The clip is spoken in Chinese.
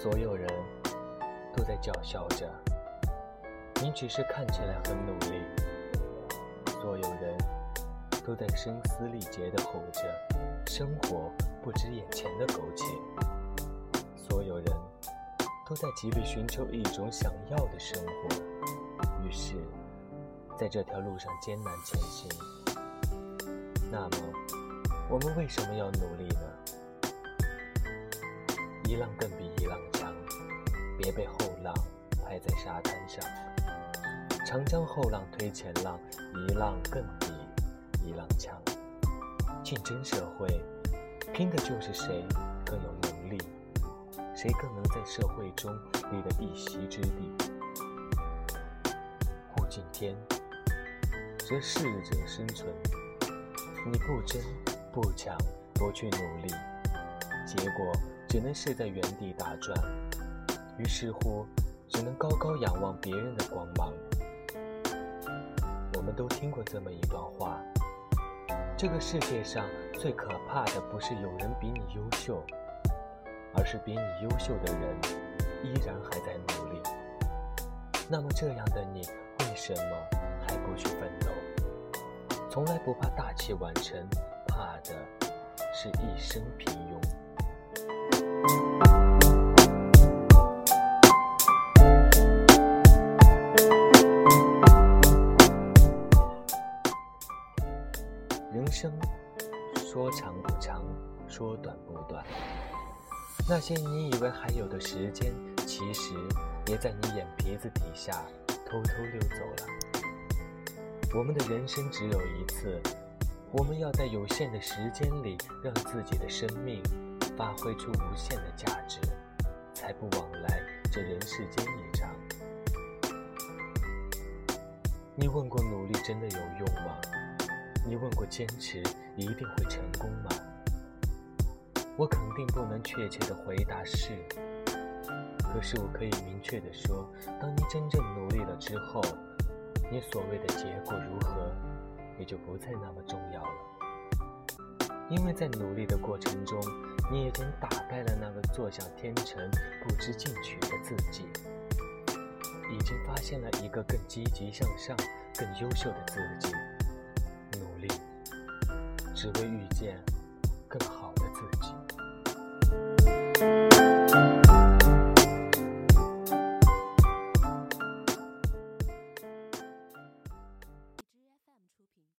所有人都在叫嚣着，你只是看起来很努力。所有人都在声嘶力竭地吼着，生活不止眼前的苟且。所有人都在极力寻求一种想要的生活，于是，在这条路上艰难前行。那么，我们为什么要努力呢？一浪更比，别被后浪拍在沙滩上。长江后浪推前浪，一浪更比一浪强。竞争社会，拼的就是谁更有能力，谁更能在社会中立得一席之地。物竞天，则适者生存。你不争不抢，不去努力，结果只能是在原地打转。于是乎，只能高高仰望别人的光芒。我们都听过这么一段话：这个世界上最可怕的不是有人比你优秀，而是比你优秀的人依然还在努力。那么这样的你，为什么还不去奋斗？从来不怕大器晚成，怕的是一生平人生说长不长，说短不短。那些你以为还有的时间，其实也在你眼皮子底下偷偷溜走了。我们的人生只有一次，我们要在有限的时间里，让自己的生命发挥出无限的价值，才不枉来这人世间一场。你问过努力真的有用吗？你问过坚持一定会成功吗？我肯定不能确切的回答是，可是我可以明确的说，当你真正努力了之后。你所谓的结果如何，也就不再那么重要了，因为在努力的过程中，你已经打败了那个坐享天成、不知进取的自己，已经发现了一个更积极向上、更优秀的自己。只为遇见更好的。